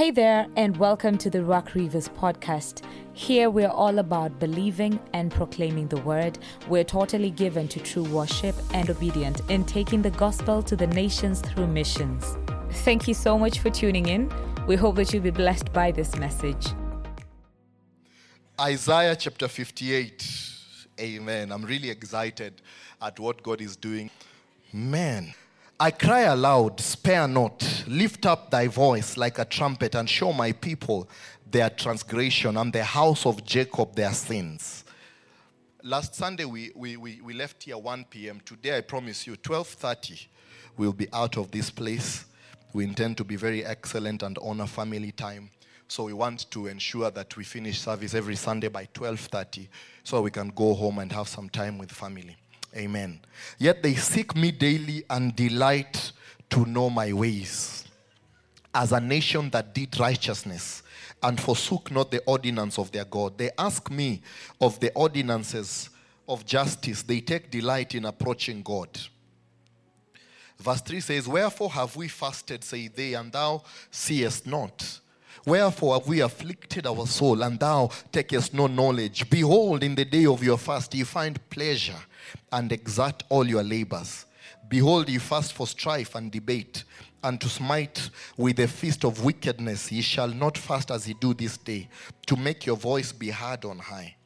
Hey there, and welcome to the Ruach Rivers podcast. Here we're all about believing and proclaiming the word. We're totally given to true worship and obedient in taking the gospel to the nations through missions. Thank you so much for tuning in. We hope that you'll be blessed by this message. Isaiah chapter 58. Amen. I'm really excited at what God is doing. Man, I cry aloud, spare not, lift up thy voice like a trumpet, and show my people their transgression and the house of Jacob their sins. Last Sunday we, we, we, we left here 1 p.m. Today I promise you 12:30 we'll be out of this place. We intend to be very excellent and honor family time. So we want to ensure that we finish service every Sunday by 12:30 so we can go home and have some time with family. Amen. Yet they seek me daily and delight to know my ways. As a nation that did righteousness and forsook not the ordinance of their God, they ask me of the ordinances of justice. They take delight in approaching God. Verse 3 says, Wherefore have we fasted, say they, and thou seest not? Wherefore have we afflicted our soul, and thou takest no knowledge? Behold, in the day of your fast ye find pleasure and exert all your labors. Behold, ye fast for strife and debate, and to smite with the feast of wickedness. Ye shall not fast as ye do this day, to make your voice be heard on high.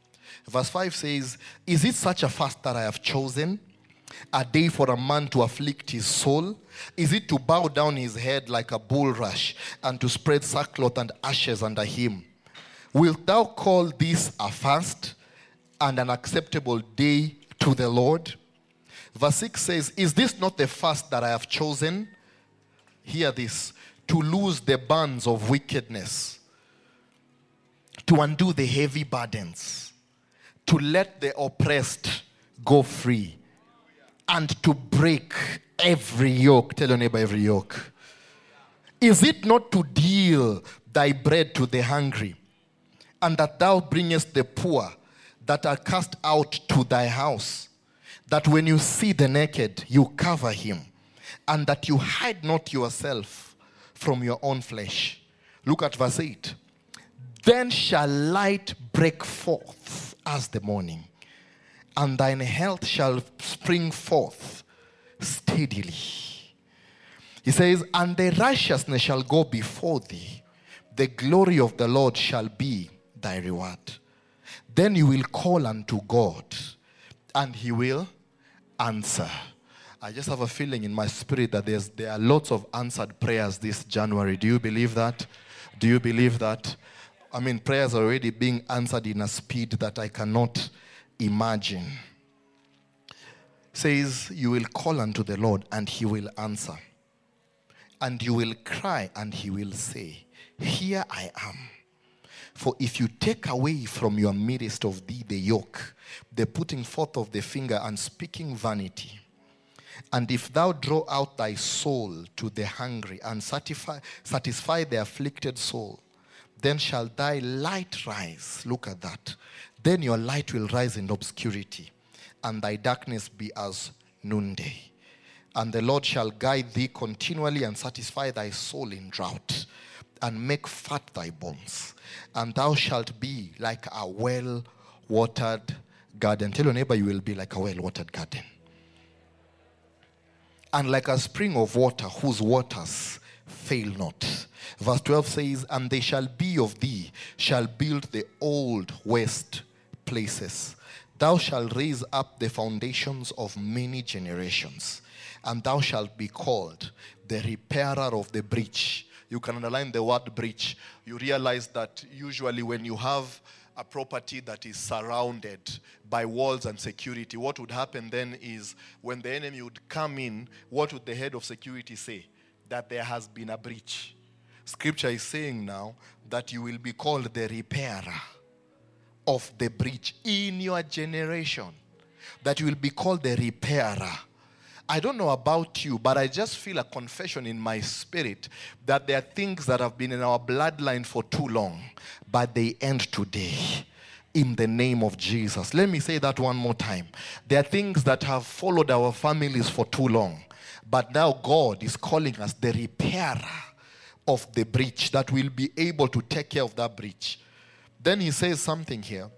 Verse 5 says, Is it such a fast that I have chosen? A day for a man to afflict his soul? Is it to bow down his head like a bulrush and to spread sackcloth and ashes under him? Wilt thou call this a fast and an acceptable day to the Lord? Verse 6 says, Is this not the fast that I have chosen? Hear this to loose the bands of wickedness, to undo the heavy burdens, to let the oppressed go free, and to break every yoke. Tell your neighbor every yoke. Is it not to deal thy bread to the hungry, and that thou bringest the poor that are cast out to thy house? That when you see the naked, you cover him, and that you hide not yourself from your own flesh. Look at verse 8. Then shall light break forth as the morning, and thine health shall spring forth steadily. He says, And the righteousness shall go before thee, the glory of the Lord shall be thy reward. Then you will call unto God, and he will answer. I just have a feeling in my spirit that there's, there are lots of answered prayers this January. Do you believe that? Do you believe that? I mean, prayers are already being answered in a speed that I cannot imagine. Says, You will call unto the Lord, and he will answer. And you will cry, and he will say, Here I am. For if you take away from your midst of thee the yoke, the putting forth of the finger and speaking vanity, and if thou draw out thy soul to the hungry and satisfy, satisfy the afflicted soul, then shall thy light rise. Look at that. Then your light will rise in obscurity, and thy darkness be as noonday. And the Lord shall guide thee continually and satisfy thy soul in drought, and make fat thy bones. And thou shalt be like a well watered garden. Tell your neighbor you will be like a well watered garden. And like a spring of water whose waters fail not. Verse 12 says, And they shall be of thee, shall build the old waste places. Thou shalt raise up the foundations of many generations, and thou shalt be called the repairer of the breach. You can underline the word breach. You realize that usually when you have a property that is surrounded by walls and security, what would happen then is when the enemy would come in, what would the head of security say? That there has been a breach. Scripture is saying now that you will be called the repairer of the breach in your generation. That you will be called the repairer. I don't know about you, but I just feel a confession in my spirit that there are things that have been in our bloodline for too long, but they end today in the name of Jesus. Let me say that one more time. There are things that have followed our families for too long, but now God is calling us the repairer of the breach, that will be able to take care of that breach. Then he says something here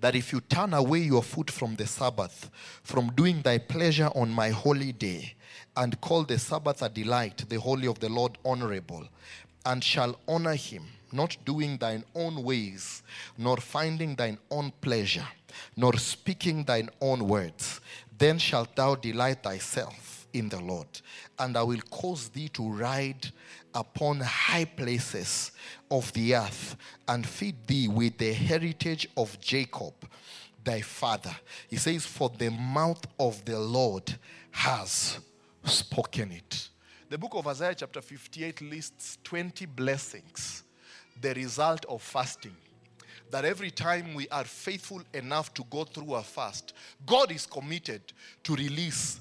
that if you turn away your foot from the Sabbath, from doing thy pleasure on my holy day, and call the Sabbath a delight, the holy of the Lord honorable, and shall honor him, not doing thine own ways, nor finding thine own pleasure, nor speaking thine own words, then shalt thou delight thyself in the Lord, and I will cause thee to ride upon high places of the earth, and feed thee with the heritage of Jacob, thy father. He says, For the mouth of the Lord has spoken it. The book of Isaiah, chapter 58, lists 20 blessings, the result of fasting. That every time we are faithful enough to go through a fast, God is committed to release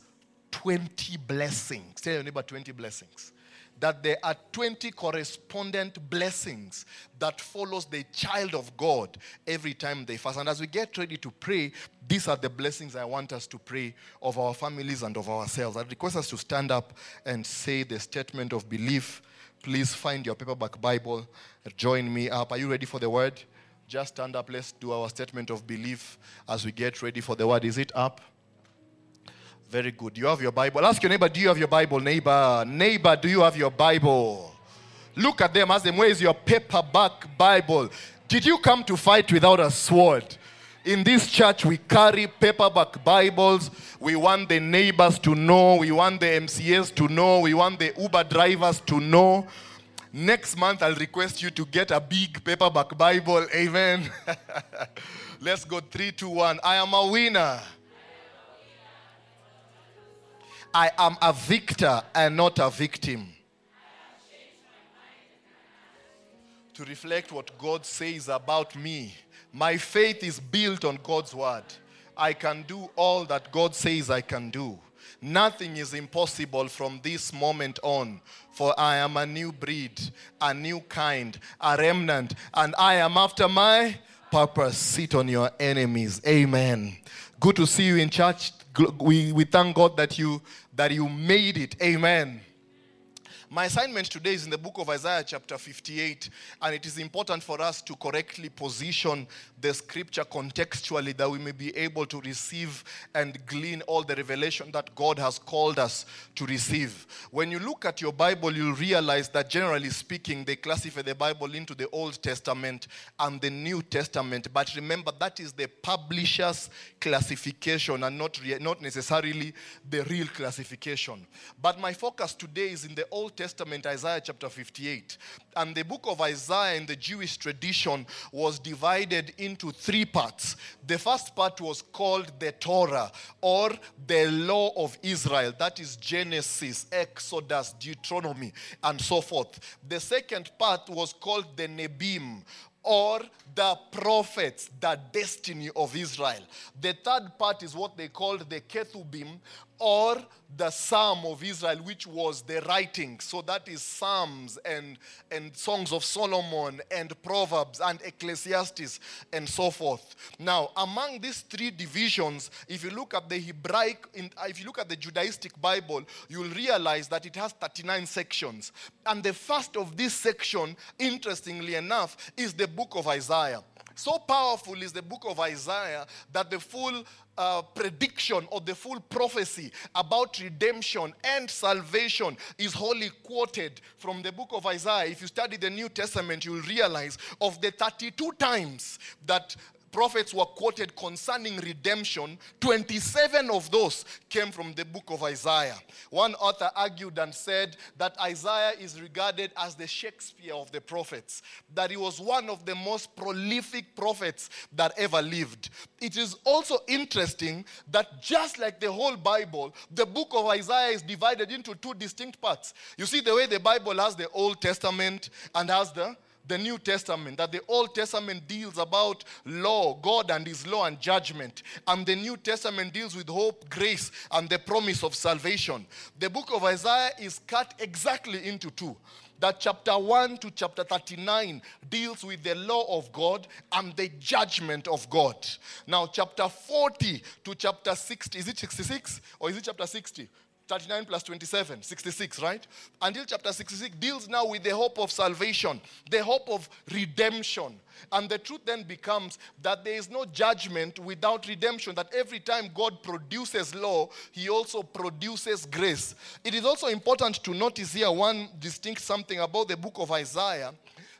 20 blessings. Tell your neighbor 20 blessings that there are 20 correspondent blessings that follows the child of God every time they fast. And as we get ready to pray, these are the blessings I want us to pray of our families and of ourselves. I request us to stand up and say the statement of belief. Please find your paperback Bible. Join me up. Are you ready for the word? Just stand up. Let's do our statement of belief as we get ready for the word. Is it up? Very good. You have your Bible. Ask your neighbor, do you have your Bible? Neighbor, neighbor, do you have your Bible? Look at them, ask them, where is your paperback Bible? Did you come to fight without a sword? In this church, we carry paperback Bibles. We want the neighbors to know. We want the MCS to know. We want the Uber drivers to know. Next month, I'll request you to get a big paperback Bible. Amen. Let's go three, two, one. I am a winner. I am a victor and not a victim. To reflect what God says about me. My faith is built on God's word. I can do all that God says I can do. Nothing is impossible from this moment on, for I am a new breed, a new kind, a remnant, and I am after my purpose. Sit on your enemies. Amen. Good to see you in church we, we thank God that you that you made it. Amen. My assignment today is in the book of Isaiah, chapter 58, and it is important for us to correctly position the scripture contextually that we may be able to receive and glean all the revelation that God has called us to receive. When you look at your Bible, you'll realize that generally speaking, they classify the Bible into the Old Testament and the New Testament. But remember, that is the publisher's classification and not, re- not necessarily the real classification. But my focus today is in the Old Testament, Isaiah chapter 58. And the book of Isaiah in the Jewish tradition was divided into three parts. The first part was called the Torah or the law of Israel. That is Genesis, Exodus, Deuteronomy, and so forth. The second part was called the Nebim or the prophets, the destiny of Israel. The third part is what they called the Ketubim or the Psalm of Israel, which was the writing. So that is Psalms and, and Songs of Solomon and Proverbs and Ecclesiastes and so forth. Now, among these three divisions, if you look at the Hebraic, uh, if you look at the Judaistic Bible, you'll realize that it has 39 sections. And the first of this section, interestingly enough, is the book of Isaiah. So powerful is the book of Isaiah that the full prediction or the full prophecy about redemption and salvation is wholly quoted from the book of Isaiah. If you study the New Testament, you'll realize of the 32 times that prophets were quoted concerning redemption, 27 of those came from the book of Isaiah. One author argued and said that Isaiah is regarded as the Shakespeare of the prophets, that he was one of the most prolific prophets that ever lived. It is also interesting that just like the whole Bible, the book of Isaiah is divided into two distinct parts. You see, the way the Bible has the Old Testament and has the the New Testament, that the Old Testament deals about law, God and His law and judgment, and the New Testament deals with hope, grace, and the promise of salvation. The book of Isaiah is cut exactly into two that chapter 1 to chapter 39 deals with the law of God and the judgment of God. Now, chapter 40 to chapter 60, is it 66 or is it chapter 60? 39 plus 27, 66, right? Until chapter 66 deals now with the hope of salvation, the hope of redemption. And the truth then becomes that there is no judgment without redemption, that every time God produces law, he also produces grace. It is also important to notice here one distinct something about the book of Isaiah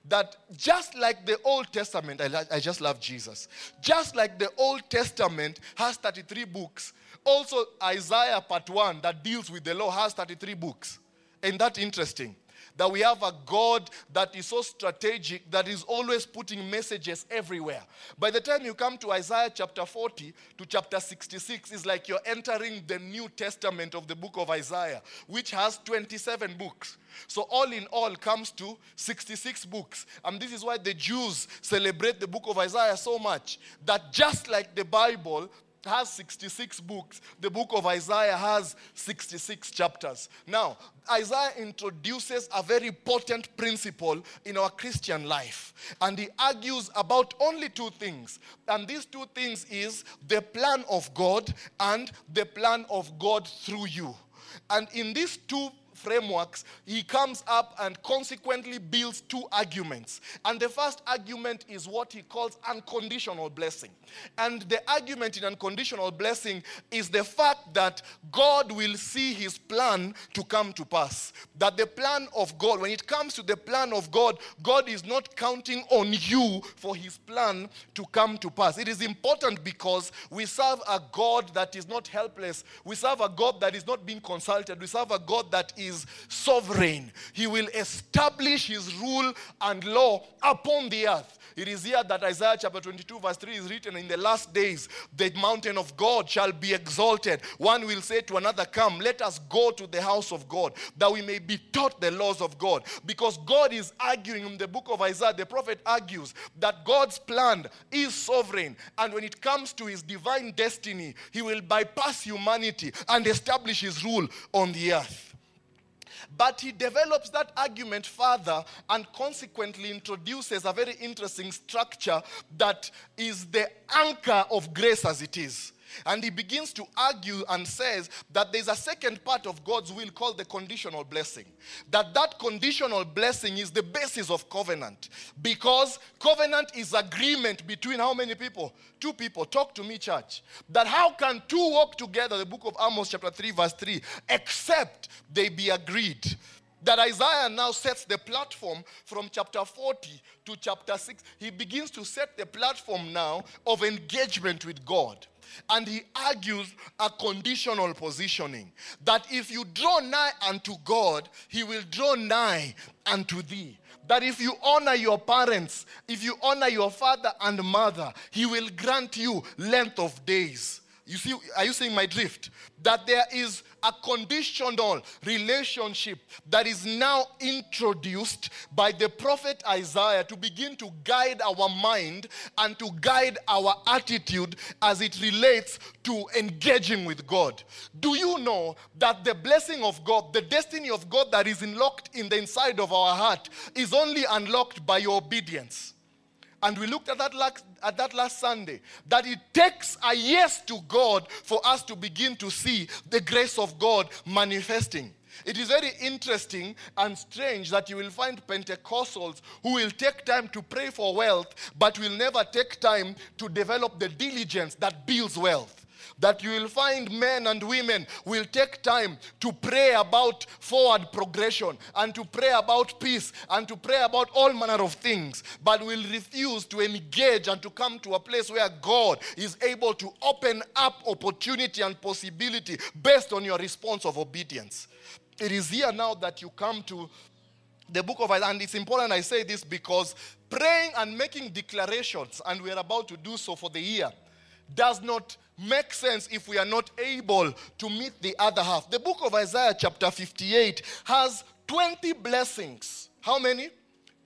that just like the Old Testament, I, I, just love Jesus, just like the Old Testament has 33 books, also Isaiah part 1 that deals with the law has 33 books. And that's interesting that we have a God that is so strategic that is always putting messages everywhere. By the time you come to Isaiah chapter 40 to chapter 66, it's like you're entering the New Testament of the book of Isaiah, which has 27 books. So, all in all, comes to 66 books. And this is why the Jews celebrate the book of Isaiah so much that just like the Bible, has 66 books. The book of Isaiah has 66 chapters. Now, Isaiah introduces a very potent principle in our Christian life. And he argues about only two things. And these two things is the plan of God and the plan of God through you. And in these two frameworks, he comes up and consequently builds two arguments. And the first argument is what he calls unconditional blessing. And the argument in unconditional blessing is the fact that God will see his plan to come to pass. That the plan of God, when it comes to the plan of God, God is not counting on you for his plan to come to pass. It is important because we serve a God that is not helpless. We serve a God that is not being consulted. We serve a God that is sovereign. He will establish his rule and law upon the earth. It is here that Isaiah chapter 22, verse 3 is written In the last days, the mountain of God shall be exalted. One will say to another, Come, let us go to the house of God, that we may be taught the laws of God. Because God is arguing in the book of Isaiah, the prophet argues that God's plan is sovereign. And when it comes to his divine destiny, he will bypass humanity and establish his rule on the earth. But he develops that argument further and consequently introduces a very interesting structure that is the anchor of grace as it is. And he begins to argue and says that there's a second part of God's will called the conditional blessing. That that conditional blessing is the basis of covenant. Because covenant is agreement between how many people? Two people. Talk to me, church. That how can two walk together, the book of Amos chapter 3 verse 3, except they be agreed. That Isaiah now sets the platform from chapter 40 to chapter 6. He begins to set the platform now of engagement with God. And he argues a conditional positioning that if you draw nigh unto God, he will draw nigh unto thee. That if you honor your parents, if you honor your father and mother, he will grant you length of days. You see, are you seeing my drift? That there is a conditional relationship that is now introduced by the prophet Isaiah to begin to guide our mind and to guide our attitude as it relates to engaging with God. Do you know that the blessing of God, the destiny of God that is unlocked in the inside of our heart, is only unlocked by your obedience? And we looked at that, last, at that last Sunday that it takes a yes to God for us to begin to see the grace of God manifesting. It is very interesting and strange that you will find Pentecostals who will take time to pray for wealth, but will never take time to develop the diligence that builds wealth that you will find men and women will take time to pray about forward progression and to pray about peace and to pray about all manner of things, but will refuse to engage and to come to a place where God is able to open up opportunity and possibility based on your response of obedience. It is here now that you come to the book of Isaiah, and it's important I say this because praying and making declarations, and we're about to do so for the year, does not make sense if we are not able to meet the other half. The book of Isaiah, chapter 58, has 20 blessings. How many?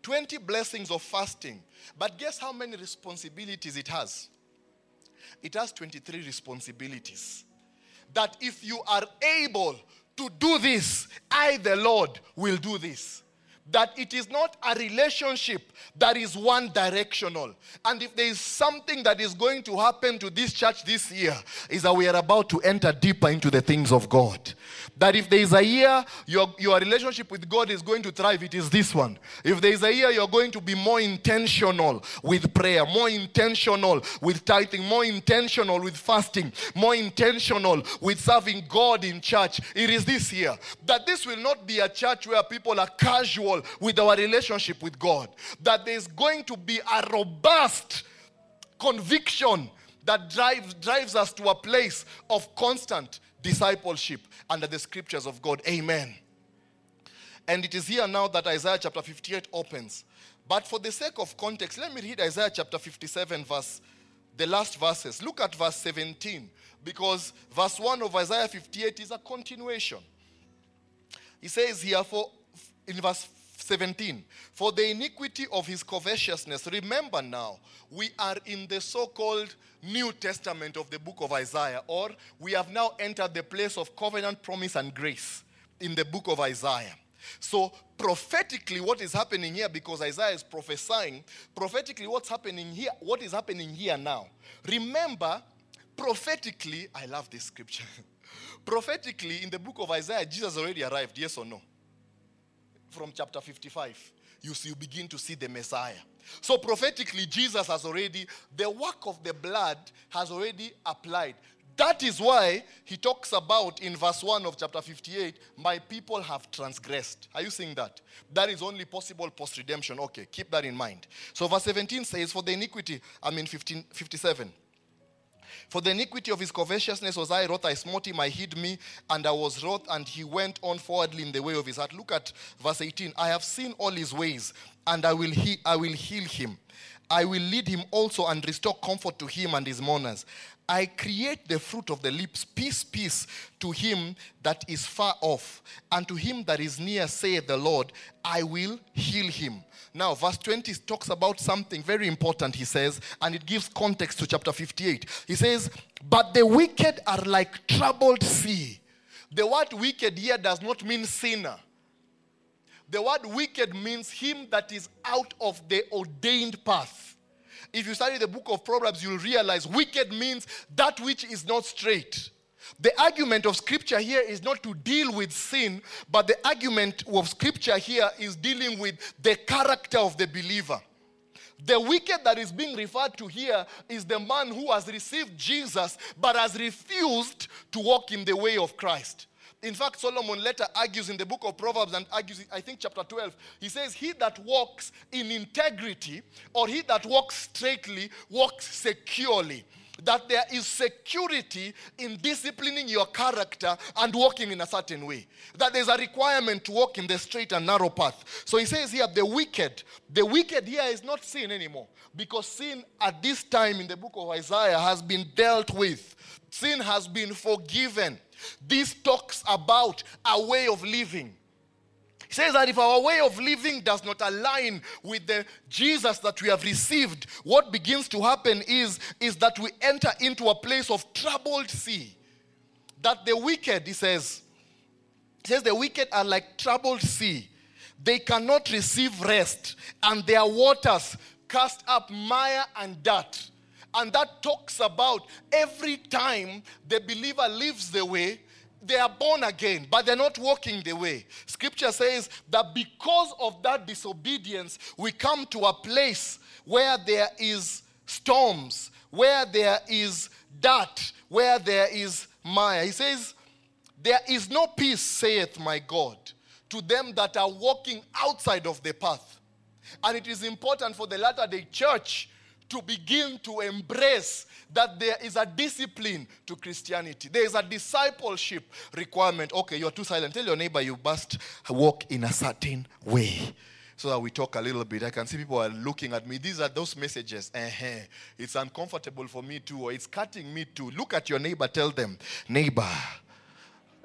20 blessings of fasting. But guess how many responsibilities it has? It has 23 responsibilities. That if you are able to do this, I, the Lord, will do this. That it is not a relationship that is one directional. And if there is something that is going to happen to this church this year, is that we are about to enter deeper into the things of God. That if there is a year your, your relationship with God is going to thrive, it is this one. If there is a year you're going to be more intentional with prayer, more intentional with tithing, more intentional with fasting, more intentional with serving God in church, it is this year. That this will not be a church where people are casual with our relationship with God. That there's going to be a robust conviction that drives, drives us to a place of constant discipleship under the scriptures of God. Amen. And it is here now that Isaiah chapter 58 opens. But for the sake of context, let me read Isaiah chapter 57, verse the last verses. Look at verse 17, because verse 1 of Isaiah 58 is a continuation. He says here for in verse 17, for the iniquity of his covetousness. Remember now, we are in the so called New Testament of the book of Isaiah, or we have now entered the place of covenant, promise, and grace in the book of Isaiah. So, prophetically, what is happening here, because Isaiah is prophesying, prophetically, what's happening here, what is happening here now? Remember, prophetically, I love this scripture. prophetically, in the book of Isaiah, Jesus already arrived, yes or no? From chapter 55, you see, you begin to see the Messiah. So prophetically, Jesus has already, the work of the blood has already applied. That is why he talks about in verse 1 of chapter 58, my people have transgressed. Are you seeing that? That is only possible post redemption. Okay, keep that in mind. So verse 17 says, For the iniquity, I mean 15, 57. For the iniquity of his covetousness was I wrote, I smote him, I hid me, and I was wroth, and he went on forwardly in the way of his heart. Look at verse 18. I have seen all his ways, and I will, he- I will heal him. I will lead him also and restore comfort to him and his mourners. I create the fruit of the lips, peace, peace to him that is far off, and to him that is near, saith the Lord, I will heal him. Now, verse 20 talks about something very important, he says, and it gives context to chapter 58. He says, But the wicked are like troubled sea. The word wicked here does not mean sinner. The word wicked means him that is out of the ordained path. If you study the book of Proverbs, you'll realize wicked means that which is not straight. The argument of scripture here is not to deal with sin, but the argument of scripture here is dealing with the character of the believer. The wicked that is being referred to here is the man who has received Jesus but has refused to walk in the way of Christ. In fact, Solomon later argues in the book of Proverbs and argues, I think, chapter 12. He says, He that walks in integrity or he that walks straightly walks securely. That there is security in disciplining your character and walking in a certain way. That there's a requirement to walk in the straight and narrow path. So he says here, the wicked. The wicked here is not sin anymore. Because sin at this time in the book of Isaiah has been dealt with, sin has been forgiven. This talks about a way of living. He says that if our way of living does not align with the Jesus that we have received, what begins to happen is, is that we enter into a place of troubled sea. That the wicked, he says, he says the wicked are like troubled sea. They cannot receive rest, and their waters cast up mire and dirt. And that talks about every time the believer leaves the way, they are born again, but they're not walking the way. Scripture says that because of that disobedience, we come to a place where there is storms, where there is dirt, where there is mire. He says, There is no peace, saith my God, to them that are walking outside of the path. And it is important for the latter day church to begin to embrace that there is a discipline to Christianity. There is a discipleship requirement. Okay, you're too silent. Tell your neighbor you must walk in a certain way. So that we talk a little bit. I can see people are looking at me. These are those messages. Uh-huh. It's uncomfortable for me too, or it's cutting me too. Look at your neighbor, tell them, neighbor,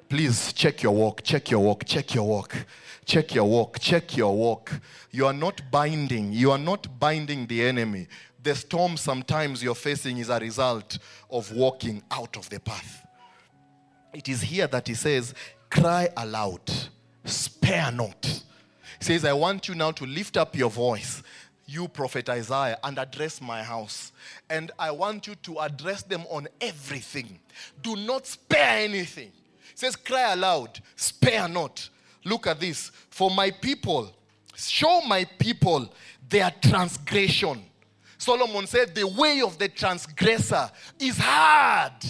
please check your walk, check your walk, check your walk, check your walk, check your walk. You are not binding, you are not binding the enemy. The storm sometimes you're facing is a result of walking out of the path. It is here that he says, Cry aloud, spare not. He says, I want you now to lift up your voice, you prophet Isaiah, and address my house. And I want you to address them on everything. Do not spare anything. He says, Cry aloud, spare not. Look at this. For my people, show my people their transgression. Solomon said, The way of the transgressor is hard.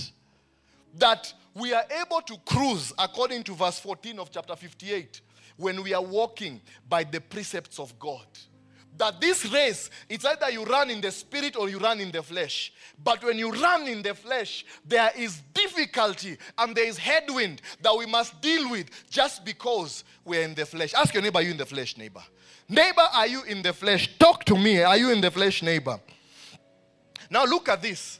That we are able to cruise, according to verse 14 of chapter 58, when we are walking by the precepts of God. That this race, it's either you run in the spirit or you run in the flesh. But when you run in the flesh, there is difficulty and there is headwind that we must deal with just because we're in the flesh. Ask your neighbor, you in the flesh, neighbor? Neighbor, are you in the flesh? Talk to me. Are you in the flesh, neighbor? Now look at this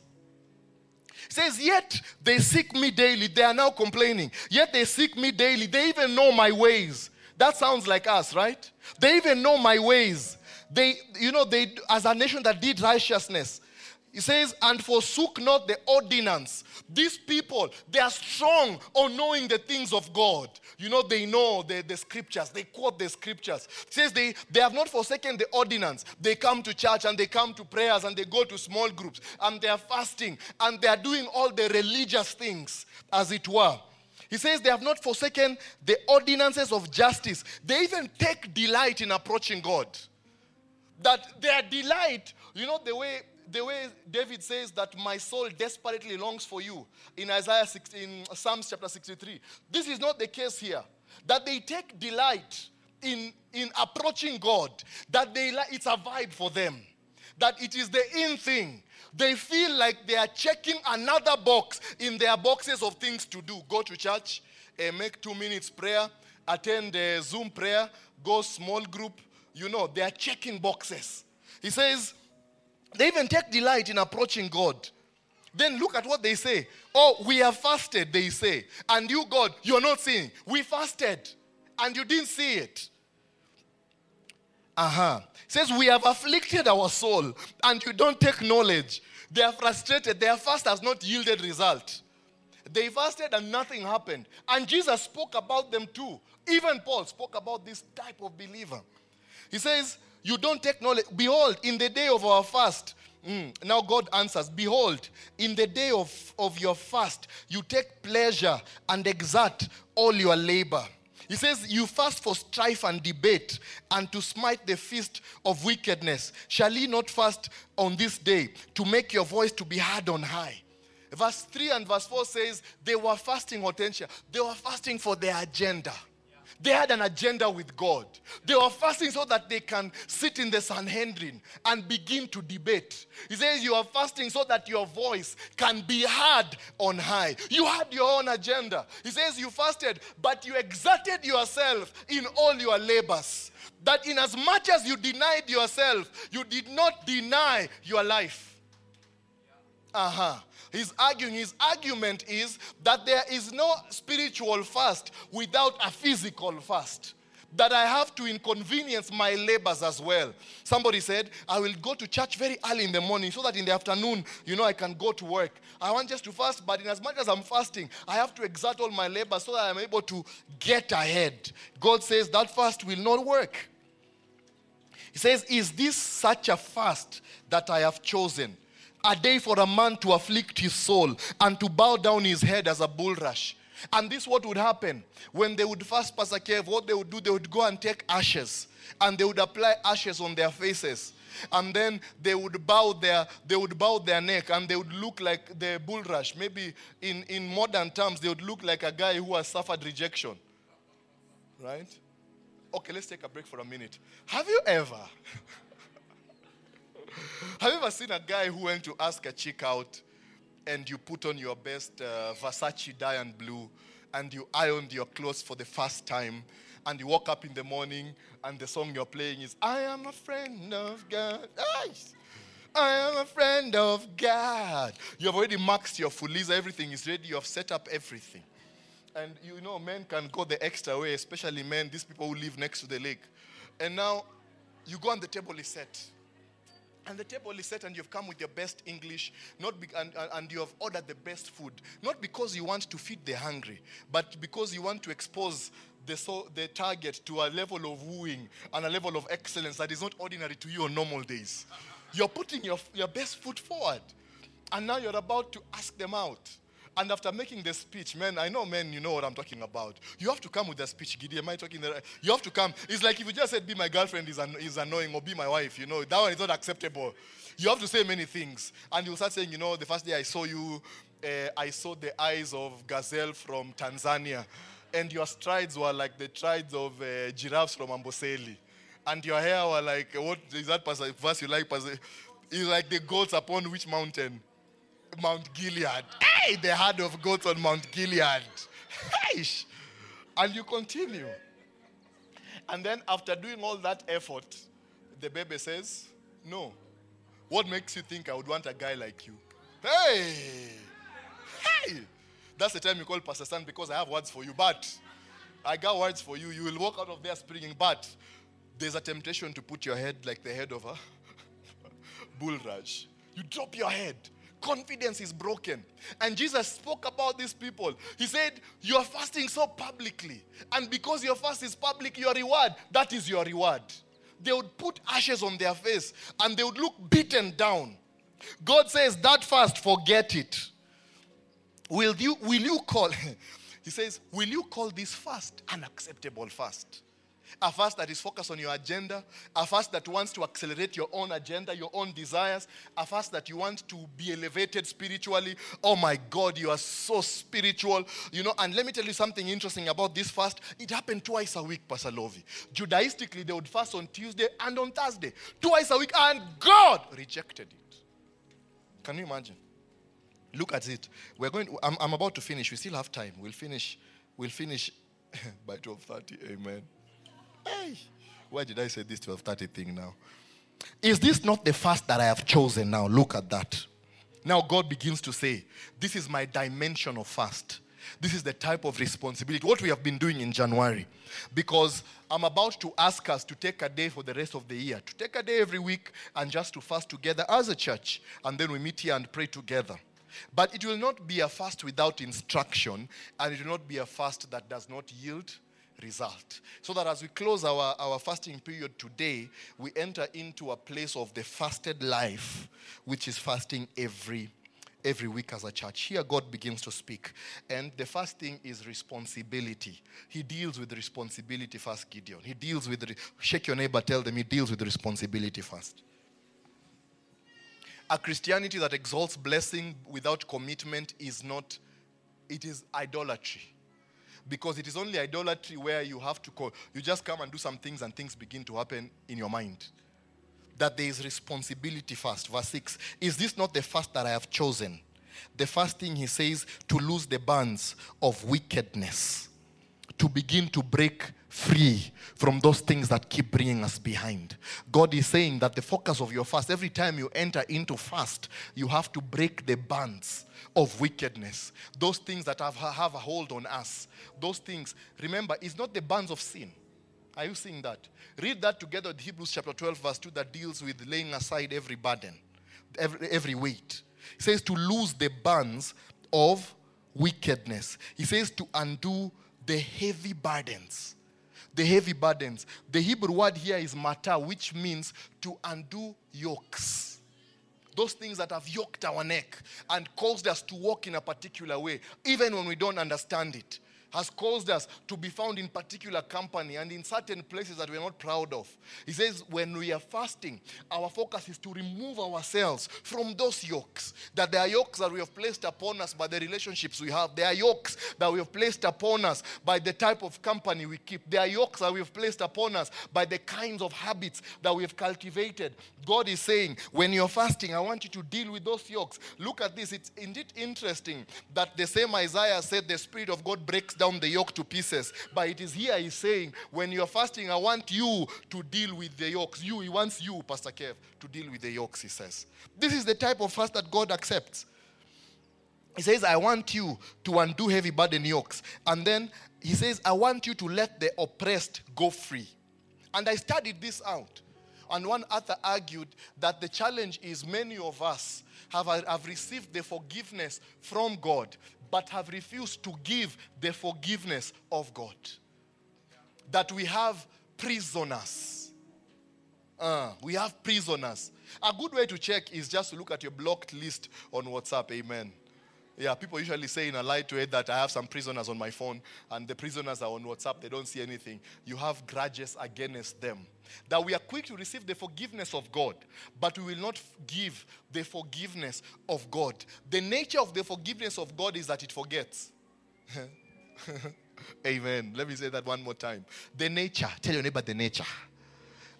says, Yet they seek me daily. They are now complaining. Yet they seek me daily. They even know my ways. That sounds like us, right? They even know my ways. They, you know, they as a nation that did righteousness. He says, and forsook not the ordinance. These people, they are strong on knowing the things of God. You know, they know the, the scriptures, they quote the scriptures. It says they, they have not forsaken the ordinance. They come to church and they come to prayers and they go to small groups and they are fasting and they are doing all the religious things, as it were. He says they have not forsaken the ordinances of justice. They even take delight in approaching God. That their delight, you know, the way the way David says that my soul desperately longs for you in Isaiah 16, in Psalms chapter 63. This is not the case here. That they take delight in, in approaching God, that they it's a vibe for them, that it is the in thing. They feel like they are checking another box in their boxes of things to do. Go to church, uh, make two minutes prayer, attend a Zoom prayer, go small group. You know, they are checking boxes. He says, they even take delight in approaching God. Then look at what they say. Oh, we have fasted, they say. And you, God, you're not seeing. We fasted and you didn't see it. Uh huh. Says, We have afflicted our soul and you don't take knowledge. They are frustrated. Their fast has not yielded result. They fasted and nothing happened. And Jesus spoke about them too. Even Paul spoke about this type of believer. He says, you don't take knowledge. Behold, in the day of our fast, mm, now God answers, Behold, in the day of, of your fast, you take pleasure and exert all your labor. He says, You fast for strife and debate, and to smite the feast of wickedness. Shall ye not fast on this day to make your voice to be heard on high? Verse 3 and verse 4 says, They were fasting, Hortensia. They were fasting for their agenda. They had an agenda with God. They were fasting so that they can sit in the Sanhedrin and begin to debate. He says, You are fasting so that your voice can be heard on high. You had your own agenda. He says, You fasted, but you exerted yourself in all your labors. That in as much as you denied yourself, you did not deny your life. Uh huh. He's arguing, his argument is that there is no spiritual fast without a physical fast. That I have to inconvenience my labors as well. Somebody said, I will go to church very early in the morning so that in the afternoon, you know, I can go to work. I want just to fast, but in as much as I'm fasting, I have to exert all my labor so that I'm able to get ahead. God says that fast will not work. He says, Is this such a fast that I have chosen? A day for a man to afflict his soul and to bow down his head as a bulrush. And this what would happen when they would fast pass a cave, what they would do, they would go and take ashes and they would apply ashes on their faces. And then they would bow their they would bow their neck and they would look like the bulrush. Maybe in, in modern terms, they would look like a guy who has suffered rejection. Right? Okay, let's take a break for a minute. Have you ever Have you ever seen a guy who went to ask a chick out and you put on your best uh, Versace Dylan Blue and you ironed your clothes for the first time and you woke up in the morning and the song you're playing is I am a friend of God. I am a friend of God. You have already maxed your fuliza, everything is ready, you have set up everything. And you know, men can go the extra way, especially men, these people who live next to the lake. And now you go and the table is set and the table is set and you've come with your best english not be, and, and- you have ordered the best food. Not because you want to feed the hungry but because you want to expose the, so, the target to a level of wooing and a level of excellence that is not ordinary to you on normal days. You're putting your, your best foot forward. And now you're about to ask them out and after making the speech, man, I know, man, you know what I'm talking about. You have to come with a speech, Giddy. Am I talking the right? You have to come. It's like if you just said, be my girlfriend is, an, is annoying or be my wife, you know, that one is not acceptable. You have to say many things. And you'll start saying, you know, the first day I saw you, uh, I saw the eyes of gazelle from Tanzania. And your strides were like the strides of uh, giraffes from Amboseli. And your hair were like, what is that verse you like? It's like the goats upon which mountain? Mount Gilead. Hey, the herd of goats on Mount Gilead. Hey, and you continue. And then after doing all that effort, the baby says, No. What makes you think I would want a guy like you? Hey! Hey! That's the time you call Pastor Stan because I have words for you. But I got words for you. You will walk out of there springing. But there's a temptation to put your head like the head of a bull rush. You drop your head. Confidence is broken. And Jesus spoke about these people. He said, You are fasting so publicly. And because your fast is public, your reward, that is your reward. They would put ashes on their face and they would look beaten down. God says, That fast, forget it. Will you, will you call, he says, Will you call this fast an acceptable fast? A fast that is focused on your agenda, a fast that wants to accelerate your own agenda, your own desires, a fast that you want to be elevated spiritually. Oh my God, you are so spiritual. You know, and let me tell you something interesting about this fast. It happened twice a week, Pastor Lovi. Judaistically, they would fast on Tuesday and on Thursday, twice a week, and God rejected it. Can you imagine? Look at it. We're going. I'm, I'm about to finish. We still have time. We'll finish. We'll finish by 12:30. Amen. Hey, why did I say this 12:30 thing now? Is this not the fast that I have chosen? Now look at that. Now God begins to say, "This is my dimension of fast." This is the type of responsibility, what we have been doing in January. Because I'm about to ask us to take a day for the rest of the year, to take a day every week and just to fast together as a church. And then we meet here and pray together. But it will not be a fast without instruction, and it will not be a fast that does not yield result. So that as we close our, our fasting period today, we enter into a place of the fasted life, which is fasting every every week as a church. Here God begins to speak. And the first thing is responsibility. He deals with responsibility first, Gideon. He deals with, re- shake your neighbor, tell them he deals with responsibility first. A Christianity that exalts blessing without commitment is not, it is idolatry. Because it is only idolatry where you have to call, you just come and do some things and things begin to happen in your mind. That there is responsibility first. Verse 6 Is this not the fast that I have chosen? The first thing he says, to lose the bands of wickedness to begin to break free from those things that keep bringing us behind. God is saying that the focus of your fast, every time you enter into fast, you have to break the bands of wickedness. Those things that have, have a hold on us. Those things, remember, it's not the bands of sin. Are you seeing that? Read that together with Hebrews chapter 12, verse 2, that deals with laying aside every burden, every, every weight. It says to lose the bands of wickedness. He says to undo the heavy burdens. The heavy burdens. The Hebrew word here is mata, which means to undo yokes. Those things that have yoked our neck and caused us to walk in a particular way, even when we don't understand it, has caused us to be found in particular company and in certain places that we're not proud of. He says, when we are fasting, our focus is to remove ourselves from those yokes. That there are yokes that we have placed upon us by the relationships we have. There are yokes that we have placed upon us by the type of company we keep. There are yokes that we have placed upon us by the kinds of habits that we have cultivated. God is saying, when you're fasting, I want you to deal with those yokes. Look at this. It's indeed interesting that the same Isaiah said the Spirit of God breaks down the yoke to pieces. But it is here he's saying, when you're fasting, I want you to deal with the yokes. You, he wants you, Pastor Kev, to deal with the yokes, he says. This is the type of fast that God accepts. He says, I want you to undo heavy burden yokes. And then he says, I want you to let the oppressed go free. And I studied this out. And one author argued that the challenge is many of us have, have received the forgiveness from God, but have refused to give the forgiveness of God. That we have prisoners. Uh, we have prisoners. A good way to check is just to look at your blocked list on WhatsApp. Amen. Yeah, people usually say in a light way that I have some prisoners on my phone and the prisoners are on WhatsApp, they don't see anything. You have grudges against them. That we are quick to receive the forgiveness of God, but we will not give the forgiveness of God. The nature of the forgiveness of God is that it forgets. Amen. Let me say that one more time. The nature, tell your neighbor the nature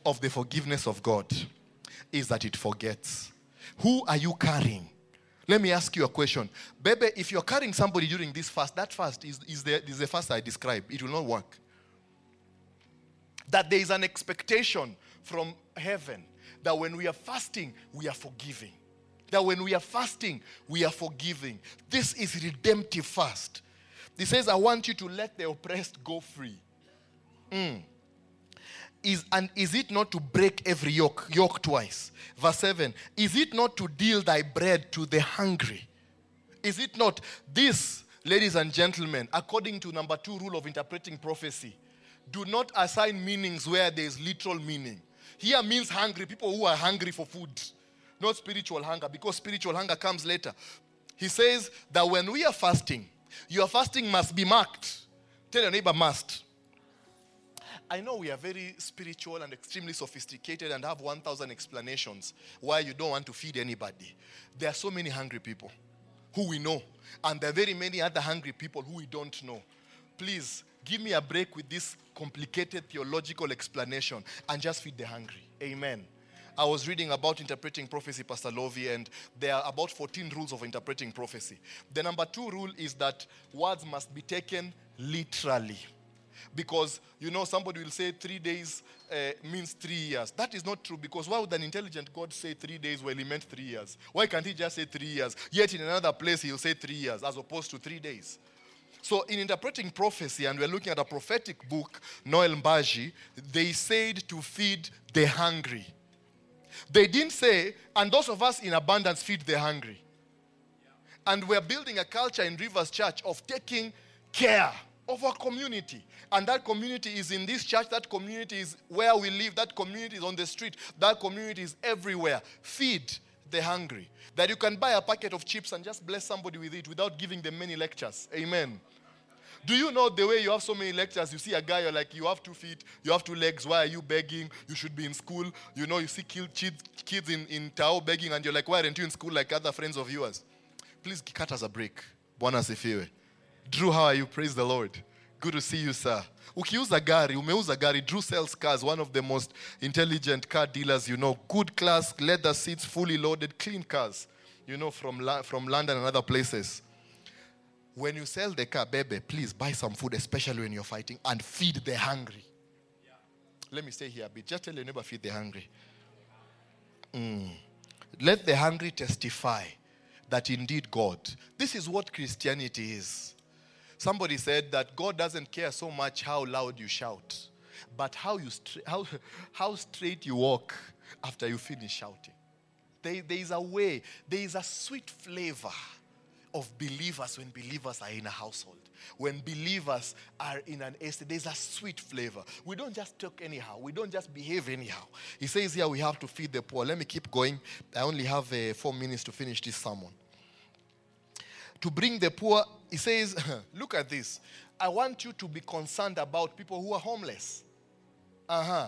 of the forgiveness of God is that it forgets. Who are you carrying? Let me ask you a question. Baby, if you're carrying somebody during this fast, that fast is, is, the, is the fast I described. It will not work. That there is an expectation from heaven that when we are fasting, we are forgiving. That when we are fasting, we are forgiving. This is redemptive fast. He says, I want you to let the oppressed go free. Mm. Is, and is it not to break every yoke, yoke twice? Verse 7 Is it not to deal thy bread to the hungry? Is it not this, ladies and gentlemen, according to number two rule of interpreting prophecy? Do not assign meanings where there is literal meaning. Here means hungry, people who are hungry for food, not spiritual hunger, because spiritual hunger comes later. He says that when we are fasting, your fasting must be marked. Tell your neighbor, must. I know we are very spiritual and extremely sophisticated and have 1,000 explanations why you don't want to feed anybody. There are so many hungry people who we know, and there are very many other hungry people who we don't know. Please give me a break with this complicated theological explanation and just feed the hungry. Amen. I was reading about interpreting prophecy, Pastor Lovey, and there are about 14 rules of interpreting prophecy. The number two rule is that words must be taken literally. Because, you know, somebody will say three days uh, means three years. That is not true because why would an intelligent God say three days when he meant three years? Why can't he just say three years? Yet in another place he'll say three years as opposed to three days. So, in interpreting prophecy, and we're looking at a prophetic book, Noel Mbaji, they said to feed the hungry. They didn't say, and those of us in abundance feed the hungry. And we're building a culture in Rivers Church of taking care of our community. And that community is in this church, that community is where we live, that community is on the street, that community is everywhere. Feed the hungry. That you can buy a packet of chips and just bless somebody with it without giving them many lectures. Amen. Do you know the way you have so many lectures? You see a guy, you're like, you have two feet, you have two legs, why are you begging? You should be in school. You know, you see kids in, in Tao begging, and you're like, why aren't you in school like other friends of yours? Please cut us a break. Bwana sifiwe. Drew, how are you? Praise the Lord. Good to see you, sir. Ukiuza gari, umeuza gari. Drew sells cars, one of the most intelligent car dealers you know. Good class, leather seats, fully loaded, clean cars, you know, from, from London and other places. When you sell the car, baby, please buy some food, especially when you're fighting, and feed the hungry. Yeah. Let me stay here a bit. Just tell your neighbor, feed the hungry. Mm. Let the hungry testify that indeed God. This is what Christianity is. Somebody said that God doesn't care so much how loud you shout, but how, you how, how straight you walk after you finish shouting. There, there is a way, there is a sweet flavor of believers when believers are in a household. When believers are in an estate, there's a sweet flavor. We don't just talk anyhow. We don't just behave anyhow. He says here we have to feed the poor. Let me keep going. I only have uh, four minutes to finish this sermon to bring the poor. He says, Look at this. I want you to be concerned about people who are homeless. Uh huh.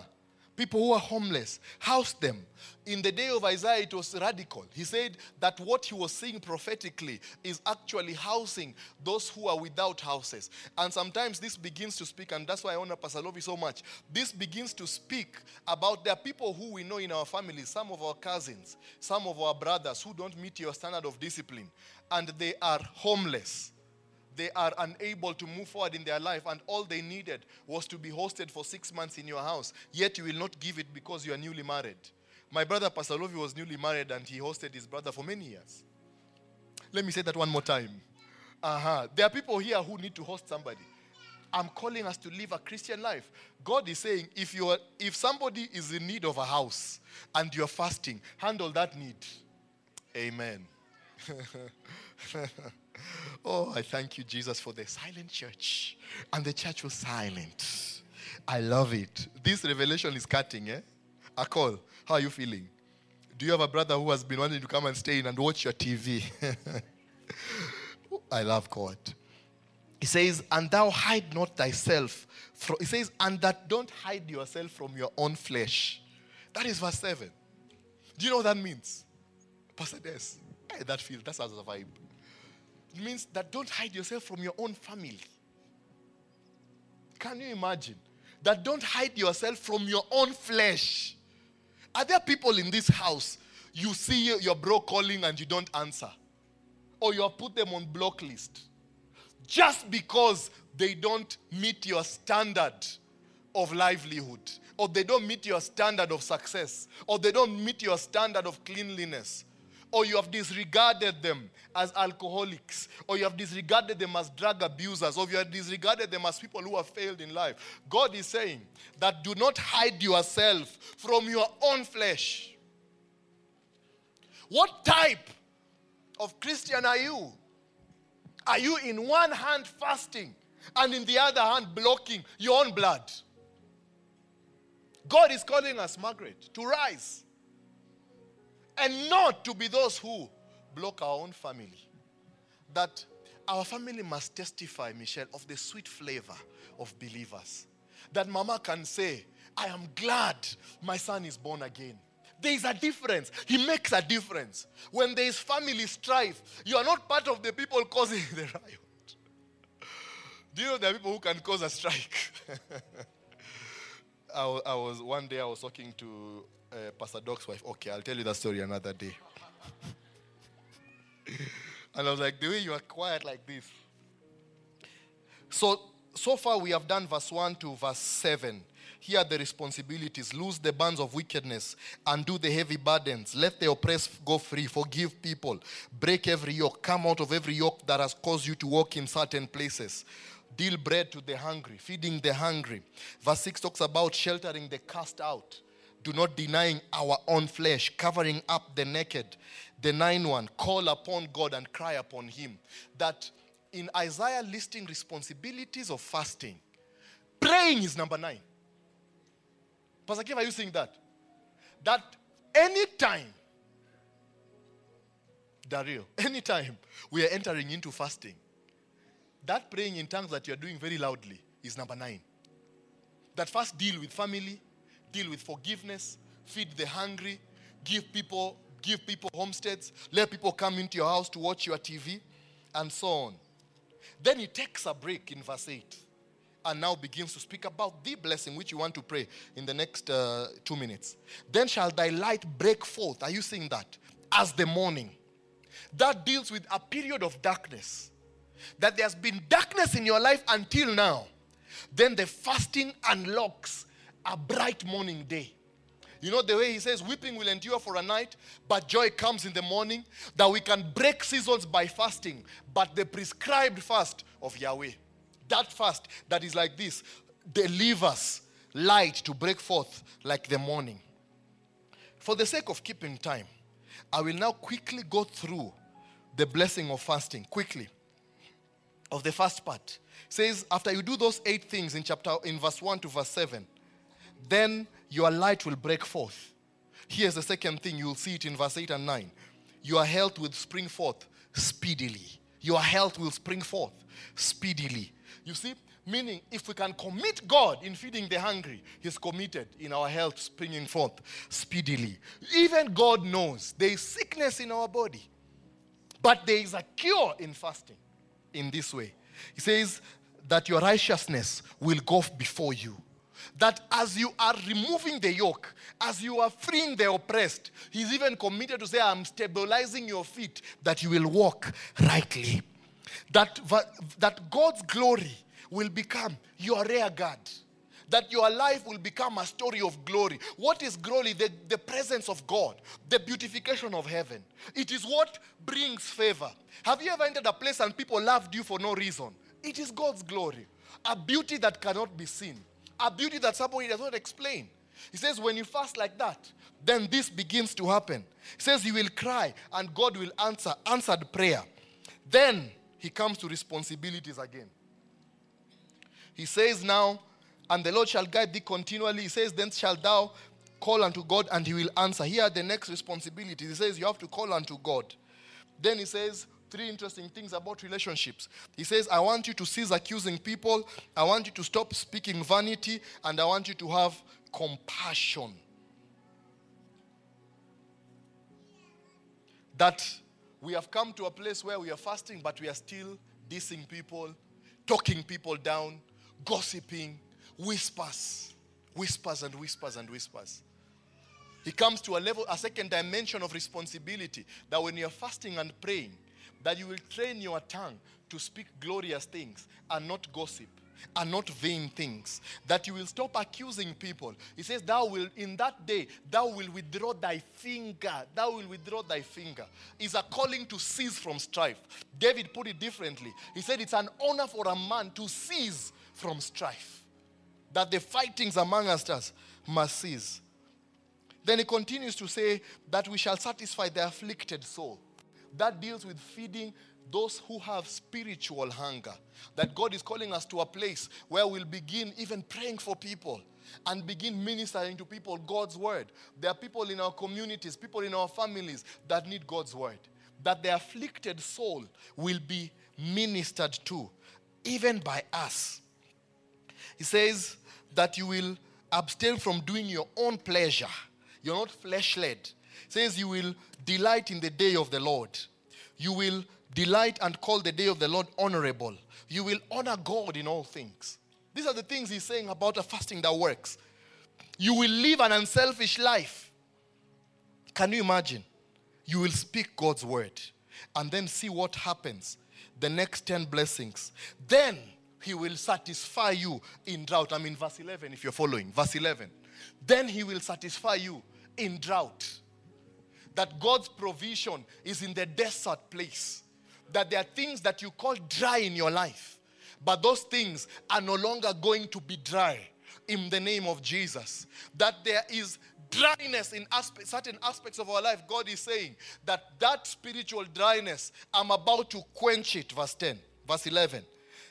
People who are homeless, house them. In the day of Isaiah, it was radical. He said that what he was seeing prophetically is actually housing those who are without houses. And sometimes this begins to speak, and that's why I honor Pastor Lovey so much. This begins to speak about there are people who we know in our families, some of our cousins, some of our brothers who don't meet your standard of discipline and they are homeless. They are unable to move forward in their life, and all they needed was to be hosted for six months in your house. Yet you will not give it because you are newly married. My brother, Pastor Lovi, was newly married and he hosted his brother for many years. Let me say that one more time. Uh-huh. There are people here who need to host somebody. I'm calling us to live a Christian life. God is saying, if you are, if somebody is in need of a house and you're fasting, handle that need. Amen. oh, I thank you, Jesus, for the silent church. And the church was silent. I love it. This revelation is cutting, eh? A call. How are you feeling? Do you have a brother who has been wanting to come and stay in and watch your TV? I love God. He says, and thou hide not thyself. From, he says, and that don't hide yourself from your own flesh. That is verse 7. Do you know what that means? Pastor Des, hey, that feels, that's a vibe. Means that don't hide yourself from your own family. Can you imagine? That don't hide yourself from your own flesh. Are there people in this house you see your bro calling and you don't answer? Or you have put them on block list just because they don't meet your standard of livelihood, or they don't meet your standard of success, or they don't meet your standard of cleanliness, or you have disregarded them as alcoholics, or you have disregarded them as drug abusers, or you have disregarded them as people who have failed in life. God is saying that do not hide yourself from your own flesh. What type of Christian are you? Are you in one hand fasting and in the other hand blocking your own blood? God is calling us, Margaret, to rise and not to be those who block our own family. That our family must testify, Michelle, of the sweet flavor of believers. That mama can say, I am glad my son is born again. There is a difference. He makes a difference. When there is family strife, you are not part of the people causing the riot. Do you know there are people who can cause a strike? I, I was one day I was talking to uh, Pastor Doc's wife. Okay, I'll tell you that story another day. and I was like, the way you are quiet like this. So so far we have done verse 1 to verse 7 here are the responsibilities lose the bands of wickedness and do the heavy burdens. Let the oppressed go free. Forgive people. Break every yoke. Come out of every yoke that has caused you to walk in certain places. Deal bread to the hungry, feeding the hungry. Verse 6 talks about sheltering the cast out. Do not denying our own flesh, covering up the naked. The 9 one, call upon God and cry upon Him. That in Isaiah listing responsibilities of fasting, praying is number 9. Pastor Kev, are you saying that? That anytime, Dario, anytime we are entering into fasting, that praying in tongues that you are doing very loudly is number nine. That first deal with family, deal with forgiveness, feed the hungry, give people, give people homesteads, let people come into your house to watch your TV, and so on. Then he takes a break in verse 8 and now begins to speak about the blessing which you want to pray in the next uh, two minutes. Then shall thy light break forth. Are you seeing that? As the morning. That deals with a period of darkness. That there's been darkness in your life until now. Then the fasting unlocks a bright morning day. You know the way he says, weeping will endure for a night, but joy comes in the morning. That we can break seasons by fasting, but the prescribed fast of Yahweh that fast that is like this delivers light to break forth like the morning. For the sake of keeping time, I will now quickly go through the blessing of fasting quickly. Of the first part it says after you do those eight things in chapter in verse 1 to verse 7 then your light will break forth here's the second thing you'll see it in verse 8 and 9 your health will spring forth speedily your health will spring forth speedily you see, meaning if we can commit God in feeding the hungry, He's committed in our health springing forth speedily. Even God knows there is sickness in our body, but there is a cure in fasting in this way. He says that your righteousness will go before you. That as you are removing the yoke, as you are freeing the oppressed, he's even committed to say, I'm stabilizing your feet, that you will walk rightly that, that God's glory will become your rear guard. That your life will become a story of glory. What is glory? The, the presence of God, the beautification of heaven. It is what brings favor. Have you ever entered a place and people loved you for no reason? It is God's glory. a beauty that cannot be seen, a beauty that somebody does not explain. He says, when you fast like that, then this begins to happen. He says, you will cry and God will answer, answered prayer. Then he comes to responsibilities again. He says now, and the Lord shall guide thee continually. He says, then shalt thou call unto God and he will answer. Here are the next responsibilities. He says, you have to call unto God. Then he says, three interesting things about relationships. He says, I want you to cease accusing people, I want you to stop speaking vanity, and I want you to have compassion. That we have come to a place where we are fasting, but we are still dissing people, talking people down, gossiping, whispers, whispers and whispers and whispers. He comes to a level, a second dimension of responsibility that when you're fasting and praying, that you will train your tongue to speak glorious things and not gossip and not vain things. That you will stop accusing people. He says thou will in that day thou will withdraw thy finger. Thou will withdraw thy finger. Is a calling to cease from strife. David put it differently. He said it's an honor for a man to cease from strife that the fightings among us must cease. Then he continues to say that we shall satisfy the afflicted soul that deals with feeding those who have spiritual hunger. That God is calling us to a place where we'll begin even praying for people and begin ministering to people God's word. There are people in our communities, people in our families that need God's word. That the afflicted soul will be ministered to, even by us. He says that you will abstain from doing your own pleasure. You're not flesh led. Says you will delight in the day of the Lord. You will delight and call the day of the Lord honorable. You will honor God in all things. These are the things he's saying about a fasting that works. You will live an unselfish life. Can you imagine? You will speak God's word and then see what happens. The next 10 blessings. Then he will satisfy you in drought. I'm in verse 11 if you're following. Verse 11. Then he will satisfy you in drought. That God's provision is in the desert place that there are things that you call dry in your life, but those things are no longer going to be dry in the name of Jesus. That there is dryness in certain aspects of our life. God is saying that that spiritual dryness, I'm about to quench it. Verse 10, verse 11.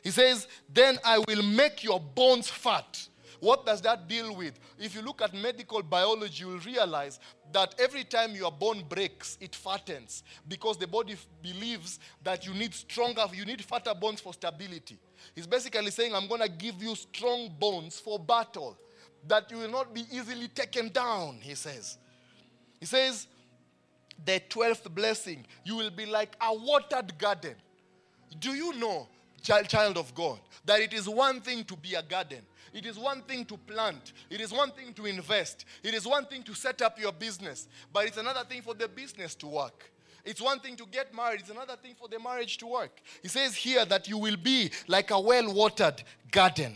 He says, Then I will make your bones fat what does that deal with? If you look at medical biology, you'll realize that every time your bone breaks, it fattens because the body f- believes that you need stronger, you need fatter bones for stability. He's basically saying, I'm going to give you strong bones for battle, that you will not be easily taken down, he says. He says, the 12th blessing, you will be like a watered garden. Do you know, child, child of God, that it is one thing to be a garden, it is one thing to plant, it is one thing to invest, it is one thing to set up your business, but it's another thing for the business to work. It's one thing to get married, it's another thing for the marriage to work. He says here that you will be like a well watered garden,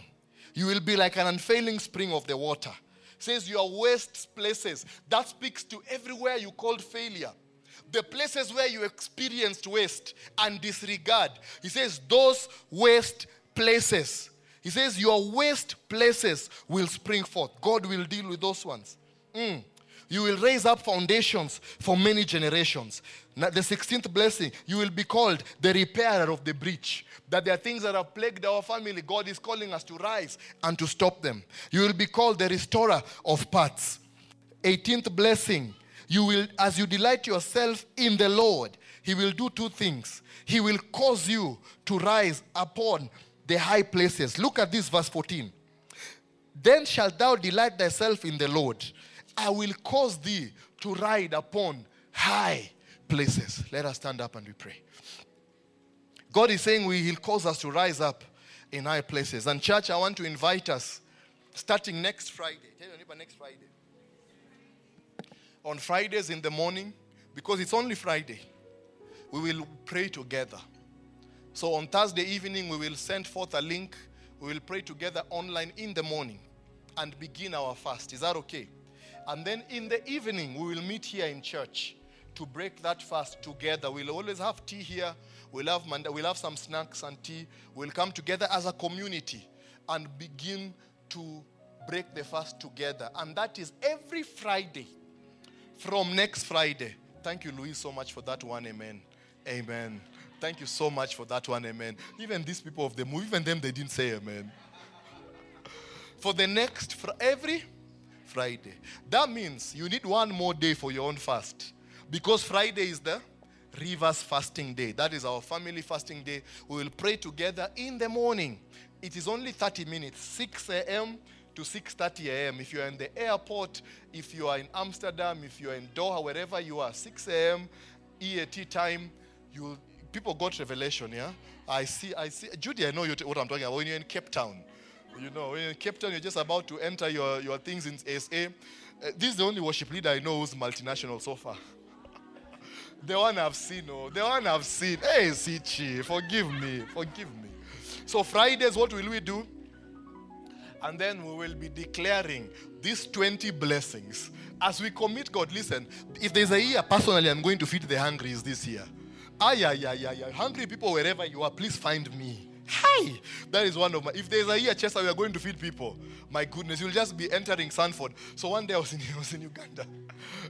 you will be like an unfailing spring of the water. says your waste places. That speaks to everywhere you called failure the places where you experienced waste and disregard. He says, those waste places he says, Your waste places will spring forth. God will deal with those ones. Mm. You will raise up foundations for many generations. Now, the 16th blessing, you will be called the repairer of the breach. That there are things that have plagued our family. God is calling us to rise and to stop them. You will be called the restorer of paths. 18th blessing, you will, as you delight yourself in the Lord, He will do two things. He will cause you to rise upon the high places. Look at this, verse 14. Then shalt thou delight thyself in the Lord. I will cause thee to ride upon high places. Let us stand up and we pray. God is saying we, He'll cause us to rise up in high places. And, church, I want to invite us starting next Friday. Tell your neighbor next Friday. On Fridays in the morning, because it's only Friday, we will pray together. So on Thursday evening, we will send forth a link. We will pray together online in the morning and begin our fast. Is that okay? And then in the evening, we will meet here in church to break that fast together. We'll always have tea here. We'll have, we'll have some snacks and tea. We'll come together as a community and begin to break the fast together. And that is every Friday from next Friday. Thank you, Louise, so much for that one. Amen. Amen. Thank you so much for that one. Amen. Even these people of the move, even them, they didn't say amen. For the next, for every Friday. That means you need one more day for your own fast. Because Friday is the Rivers fasting day. That is our family fasting day. We will pray together in the morning. It is only 30 minutes, 6 a.m. to 6:30 a.m. If you are in the airport, if you are in Amsterdam, if you are in Doha, wherever you are, 6 a.m. EAT time, you people got revelation. Yeah, I see. I see. Judy, I know what I'm talking about. When you're in Cape Town, you know, when you're in Cape Town, you're just about to enter your, your things in SA. Uh, this is the only worship leader I know who's multinational so far. the one I've seen, oh, the one I've seen. Hey, Sichi, forgive me, forgive me. So Fridays, what will we do? And then we will be declaring these 20 blessings. As we commit God, listen, if there's a year personally I'm going to feed the hungry is this year. Ah, yeah, yeah, yeah, yeah. Hungry people, wherever you are, please find me. Hi! That is one of my. If there's a year, Chester, we are going to feed people. My goodness, you'll just be entering Sanford. So one day I was in, I was in Uganda.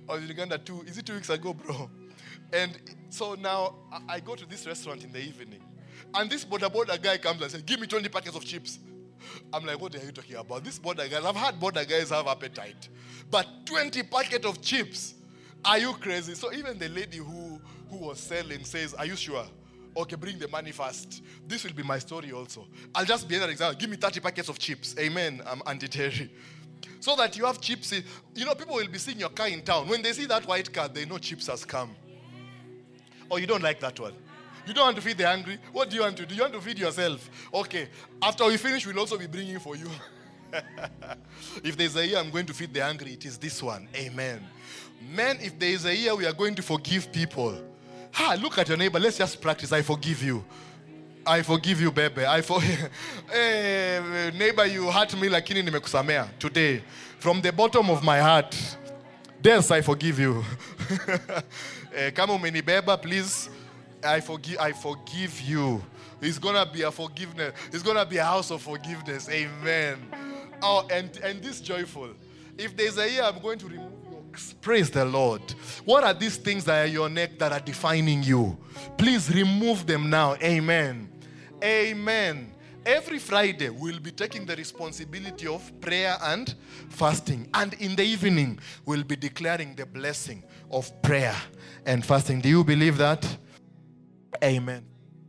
I was in Uganda two, is it two weeks ago, bro? And so now I go to this restaurant in the evening. And this boda boda guy comes and says, Give me 20 packets of chips. I'm like, What are you talking about? This boda guys, I've had boda guys have appetite. But 20 packets of chips. Are you crazy? So even the lady who, who was selling says, Are you sure? Okay, bring the money first. This will be my story also. I'll just be another example. Give me 30 packets of chips. Amen. I'm Auntie Terry. So that you have chips. In, you know, people will be seeing your car in town. When they see that white car, they know chips has come. Oh, you don't like that one? You don't want to feed the hungry? What do you want to do? You want to feed yourself? Okay. After we finish, we'll also be bringing for you. if there's a year I'm going to feed the hungry, it is this one. Amen. Men, if there is a year we are going to forgive people, ha, look at your neighbor. Let's just practice. I forgive you. I forgive you, baby. I for hey, eh, neighbor, you hurt me lakini nimekusamea today. From the bottom of my heart. Yes, I forgive you. eh, kama umenibeba, please. I forgive I forgive you. It's gonna be a forgiveness. It's gonna be a house of forgiveness. Amen. Oh, and, and this joyful. If there's a year I'm going to remove yokes, praise the Lord. What are these things that are your neck that are defining you? Please remove them now. Amen. Amen. Every Friday, we'll be taking the responsibility of prayer and fasting. And in the evening, we'll be declaring the blessing of prayer and fasting. Do you believe that? Amen.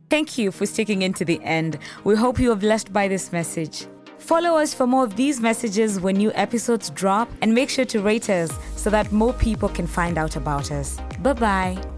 Thank you for sticking into the end. We hope you are blessed by this message. Follow us for more of these messages when new episodes drop and make sure to rate us so that more people can find out about us. Bye bye.